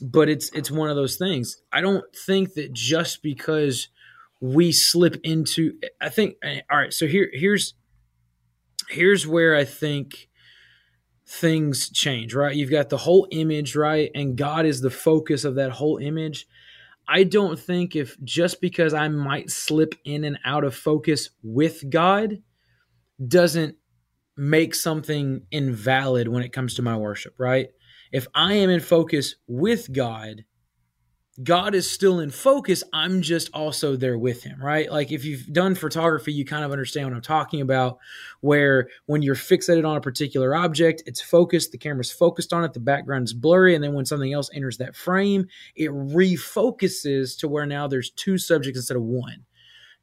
but it's it's one of those things. I don't think that just because we slip into, I think. All right, so here here's here's where I think things change. Right, you've got the whole image, right, and God is the focus of that whole image. I don't think if just because I might slip in and out of focus with God doesn't make something invalid when it comes to my worship, right? If I am in focus with God, God is still in focus. I'm just also there with him, right? Like if you've done photography, you kind of understand what I'm talking about. Where when you're fixated on a particular object, it's focused, the camera's focused on it, the background is blurry, and then when something else enters that frame, it refocuses to where now there's two subjects instead of one.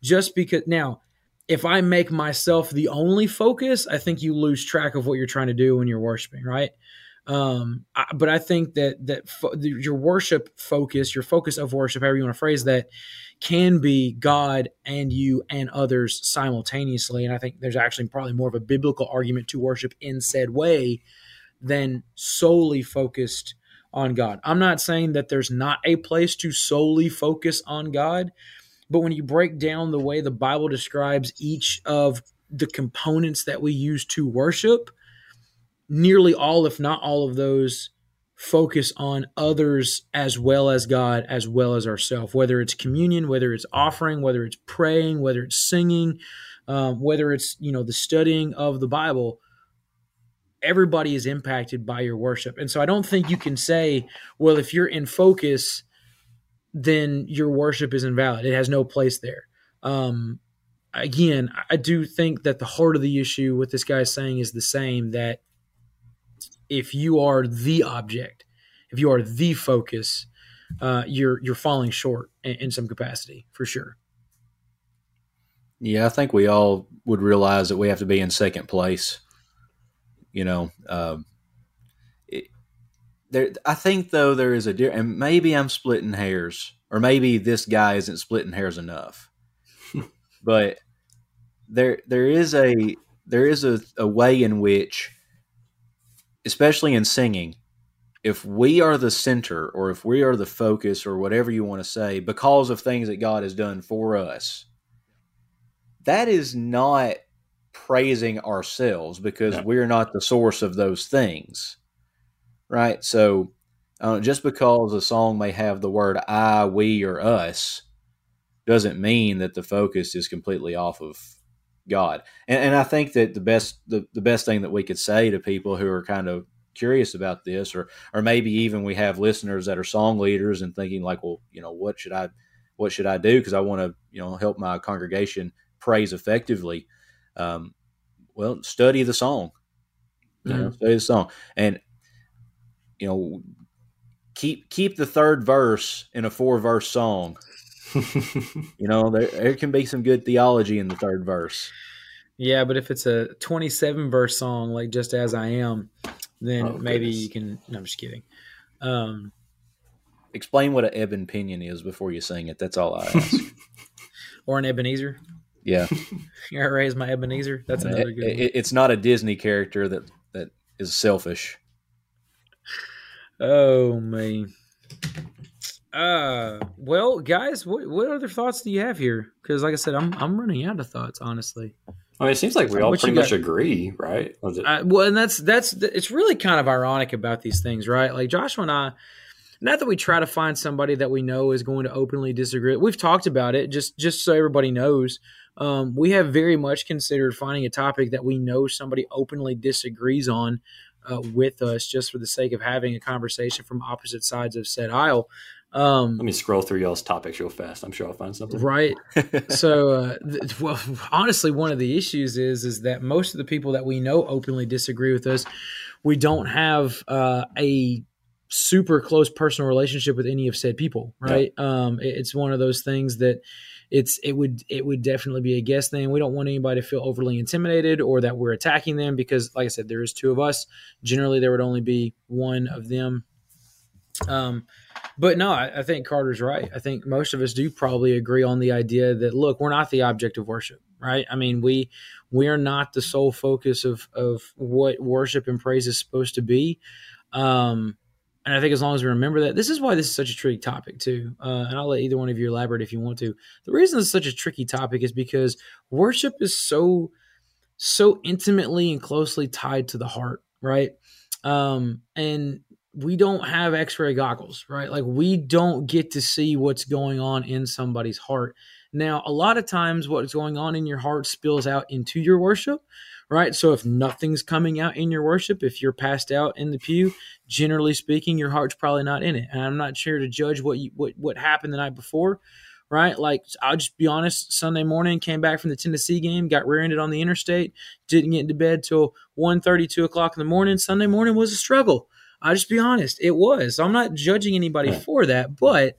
Just because now, if I make myself the only focus, I think you lose track of what you're trying to do when you're worshiping, right? Um, I, but I think that that fo- your worship focus, your focus of worship, however you want to phrase that, can be God and you and others simultaneously. And I think there's actually probably more of a biblical argument to worship in said way than solely focused on God. I'm not saying that there's not a place to solely focus on God, but when you break down the way the Bible describes each of the components that we use to worship, nearly all, if not all of those, focus on others as well as God, as well as ourselves, whether it's communion, whether it's offering, whether it's praying, whether it's singing, um, whether it's, you know, the studying of the Bible. Everybody is impacted by your worship. And so I don't think you can say, well, if you're in focus, then your worship is invalid. It has no place there. Um, again, I do think that the heart of the issue, what this guy is saying, is the same that if you are the object, if you are the focus, uh, you're you're falling short in, in, some capacity for sure. Yeah, I think we all would realize that we have to be in second place. You know, um, it, there. I think though there is a and maybe I'm splitting hairs, or maybe this guy isn't splitting hairs enough. but there there is a there is a, a way in which especially in singing, if we are the center or if we are the focus or whatever you want to say, because of things that God has done for us, that is not praising ourselves because no. we're not the source of those things. Right? So uh, just because a song may have the word I, we, or us doesn't mean that the focus is completely off of God. And, and I think that the best the, the best thing that we could say to people who are kind of curious about this, or or maybe even we have listeners that are song leaders and thinking like, well, you know, what should I what should I do because I want to you know help my congregation praise effectively. Um, well, study the song. You know, study the song, and you know, keep keep the third verse in a four verse song. You know, there, there can be some good theology in the third verse. Yeah, but if it's a 27 verse song like "Just as I Am," then Oh, maybe goodness. you can. No, I'm just kidding. Um, Explain what an ebon pinion is before you sing it. That's all I ask. or an Ebenezer. yeah, I raise my Ebenezer. That's another It- good. one. it- it's not a Disney character that that is selfish. Oh man. Uh, well, guys, what what other thoughts do you have here? Because, like I said, I'm I'm running out of thoughts, honestly. I mean, it seems like we all What pretty much agree, right? It? Uh, well, and that's that's it's really kind of ironic about these things, right? Like Joshua and I, not that we try to find somebody that we know is going to openly disagree. We've talked about it, just just so everybody knows. Um, we have very much considered finding a topic that we know somebody openly disagrees on uh, with us, just for the sake of having a conversation from opposite sides of said aisle. Um, Let me scroll through y'all's topics real fast. I'm sure I'll find something. right. So uh, th- well honestly one of the issues is is that most of the people that we know openly disagree with us. We don't have uh, a super close personal relationship with any of said people right? Um it- it's one of those things that it's it would it would definitely be a guess thing. We don't want anybody to feel overly intimidated or that we're attacking them because like i said there is two of us. Generally there would only be one of them. Um but no, I, I think Carter's right. I think most of us do probably agree on the idea that look, we're not the object of worship, right? I mean, we we are not the sole focus of of what worship and praise is supposed to be. Um, and I think as long as we remember that, this is why this is such a tricky topic too. Uh, and I'll let either one of you elaborate if you want to. The reason it's such a tricky topic is because worship is so so intimately and closely tied to the heart, right? Um, and we don't have x-ray goggles right? Like we don't get to see what's going on in somebody's heart. Now a lot of times what's going on in your heart spills out into your worship right? So if nothing's coming out in your worship if you're passed out in the pew generally speaking your heart's probably not in it. And i'm not sure to judge what you what what happened the night before right? Like i'll just be honest sunday morning came back from the tennessee game got rear-ended on the interstate didn't get into bed till 1 2 o'clock in the morning. Sunday morning was a struggle I'll just be honest, it was. I'm not judging anybody for that, but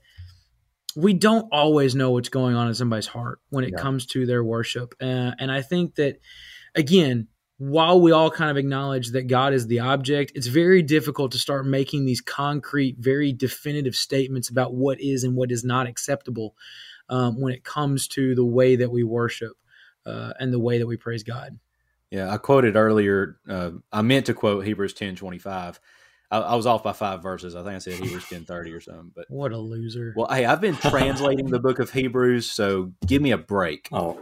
we don't always know what's going on in somebody's heart when it Yeah. comes to their worship. Uh, and I think that, again, while we all kind of acknowledge that God is the object, it's very difficult to start making these concrete, very definitive statements about what is and what is not acceptable um, when it comes to the way that we worship uh, and the way that we praise God. Yeah, I quoted earlier. Uh, I meant to quote Hebrews ten twenty five. I, I was off by five verses. I think I said Hebrews ten thirty or something. But What a loser. well, hey, I've been translating the book of Hebrews, so give me a break. Oh,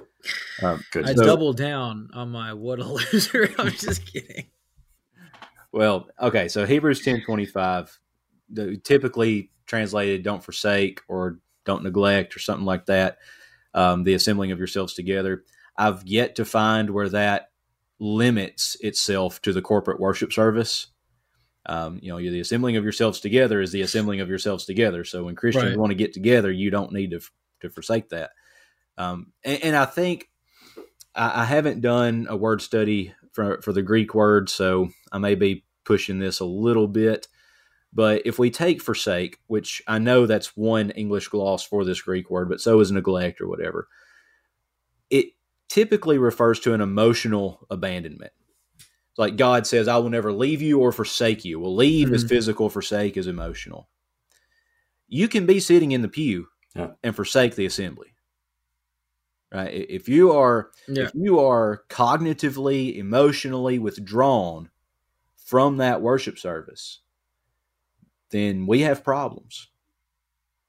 Um, good. I so- doubled down on my what a loser. I'm just kidding. Well, okay, so Hebrews ten twenty five, typically translated "don't forsake" or "don't neglect" or something like that. Um, the assembling of yourselves together. I've yet to find where that limits itself to the corporate worship service. Um, you know, the assembling of yourselves together is the assembling of yourselves together. So when Christians Right. want to get together, you don't need to to forsake that. Um, and, and I think I, I haven't done a word study for for the Greek word, so I may be pushing this a little bit. But if we take forsake, which I know that's one English gloss for this Greek word, but so is neglect or whatever, it typically refers to an emotional abandonment. Like God says, I will never leave you or forsake you. Well, leave is Mhm. physical, forsake is emotional. You can be sitting in the pew Yeah. and forsake the assembly. Right? If you are Yeah. if you are cognitively, emotionally withdrawn from that worship service, then we have problems.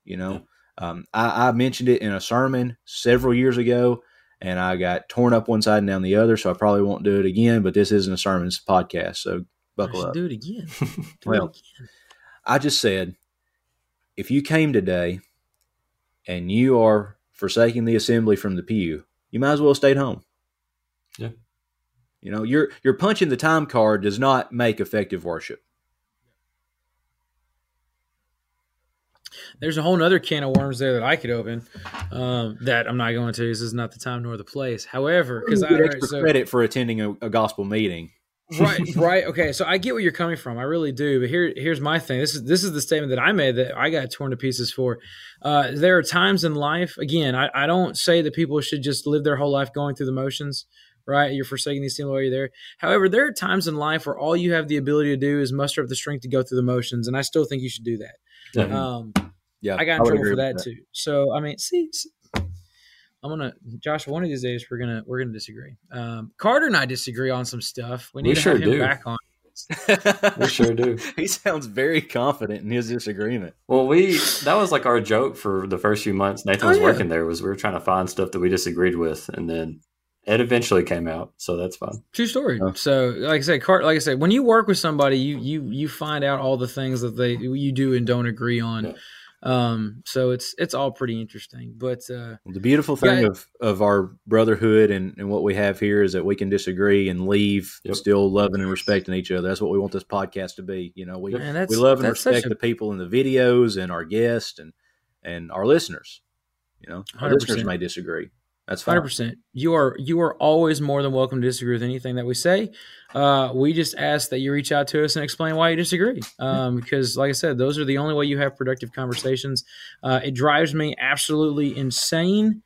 You know, um, I, I mentioned it in a sermon several years ago, and I got torn up one side and down the other, so I probably won't do it again. But this isn't a sermons podcast, so buckle up. do it again. Do Well, it again. I just said, if you came today and you are forsaking the assembly from the pew, you might as well stay stayed home. Yeah. You know, your your punching the time card does not make effective worship. There's a whole other can of worms there that I could open. Um, that I'm not going to. This is not the time nor the place. However, because I extra so- credit for attending a, a gospel meeting. right right okay so i get where you're coming from i really do but here here's my thing this is this is the statement that i made that i got torn to pieces for uh, there are times in life again I, I don't say that people should just live their whole life going through the motions right you're forsaking these things while you're there however there are times in life where all you have the ability to do is muster up the strength to go through the motions and i still think you should do that Yeah. um, Yeah, I got in would trouble for with that, too. So I mean, see, see, I'm gonna Josh. One of these days, we're gonna we're gonna disagree. Um, Carter and I disagree on some stuff. We need We to sure have him do. back on. We sure do. he sounds very confident in his disagreement. Well, we that was like our joke for the first few months. Nathan Oh, was yeah. working there. Was we were trying to find stuff that we disagreed with, and then it eventually came out. So that's fine. True story. Oh. So, like I said, Carter. Like I said, when you work with somebody, you you you find out all the things that they you do and don't agree on. Yeah. Um, so it's it's all pretty interesting. But uh, The beautiful thing Yeah. of, of our brotherhood and, and what we have here is that we can disagree and leave Yep. still loving and respecting each other. That's what we want this podcast to be. You know, we man, we love and respect a- the people in the videos and our guests and and our listeners. You know, our 100%. listeners may disagree. That's fine. Hundred percent. You are you are always more than welcome to disagree with anything that we say. Uh, we just ask that you reach out to us and explain why you disagree. Um, because, like I said, those are the only way you have productive conversations. Uh, it drives me absolutely insane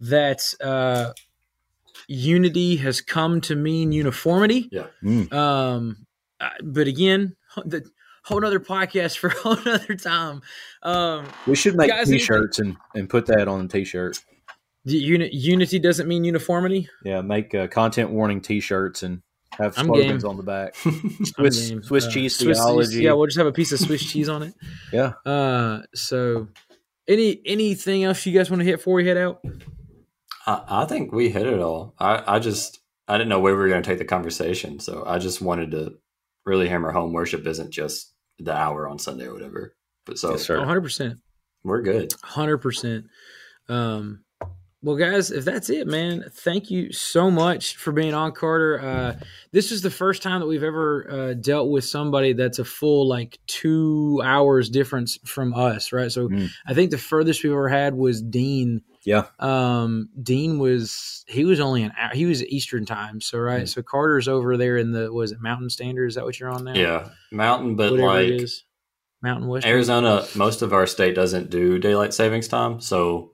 that uh, unity has come to mean uniformity. Yeah. Mm. Um, uh, but again, the whole other podcast for a whole other time. Um, We should make Guys, T-shirts and, and put that on a T-shirt. The uni- unity doesn't mean uniformity. Yeah, make uh, content warning T-shirts and have I'm slogans game. on the back. I'm Swiss game. Swiss Uh, cheese Swiss theology. Yeah, we'll just have a piece of Swiss cheese on it. Yeah. Uh, so any anything else you guys want to hit before we head out? I, I think we hit it all. I, I just I didn't know where we were going to take the conversation, so I just wanted to really hammer home worship isn't just the hour on Sunday or whatever. But so Yes, 100 percent, we're good. hundred percent. Um, well, guys, if that's it, man, thank you so much for being on, Carter. Uh, this is the first time that we've ever uh, dealt with somebody that's a full like two hours difference from us, right? So Mm. I think the furthest we've ever had was Dean. Yeah. Um, Dean was he was only an hour. He was Eastern time, so right. Mm. So Carter's over there in the was it Mountain Standard? Is that what you're on now? Yeah, mountain, but whatever like it is. Mountain West. Arizona, most of our state doesn't do daylight savings time, so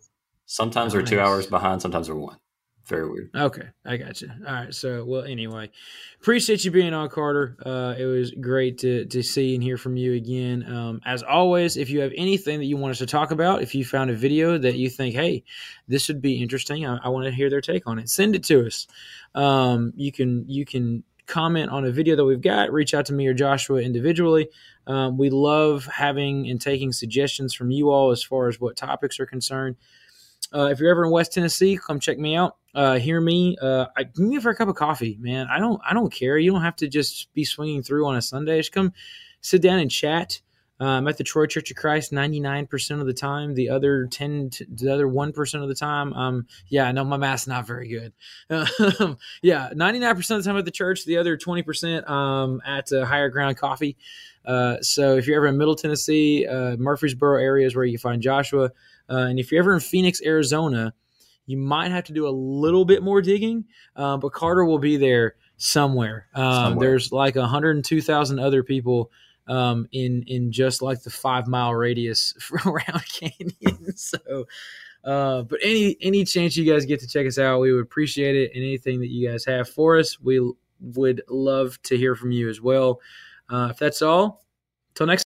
sometimes we're two hours behind, sometimes we're one. Very weird. Okay, I got you. All right. So, well, anyway, appreciate you being on, Carter. Uh, it was great to to see and hear from you again. Um, as always, if you have anything that you want us to talk about, if you found a video that you think, hey, this would be interesting, I, I want to hear their take on it. Send it to us. Um, you can you can comment on a video that we've got. Reach out to me or Joshua individually. Um, we love having and taking suggestions from you all as far as what topics are concerned. Uh, if you're ever in West Tennessee, come check me out. Uh, hear me. Uh, I, me for a cup of coffee, man. I don't. I don't care. You don't have to just be swinging through on a Sunday. Just come, sit down and chat. Uh, I'm at the Troy Church of Christ 99% of the time. The other 10, t- the other 1% of the time, um, yeah, no, my math's not very good. Um, yeah, 99% of the time at the church. The other 20% um, at uh, Higher Ground Coffee. Uh, so if you're ever in Middle Tennessee, Murfreesboro area is where you find Joshua. Uh, and if you're ever in Phoenix, Arizona, you might have to do a little bit more digging, uh, but Carter will be there somewhere. Um, Somewhere. There's like 102,000 other people um, in in just like the five mile radius around Canyon. So, uh, but any any chance you guys get to check us out, we would appreciate it. And anything that you guys have for us, we would love to hear from you as well. Uh, if that's all, till next.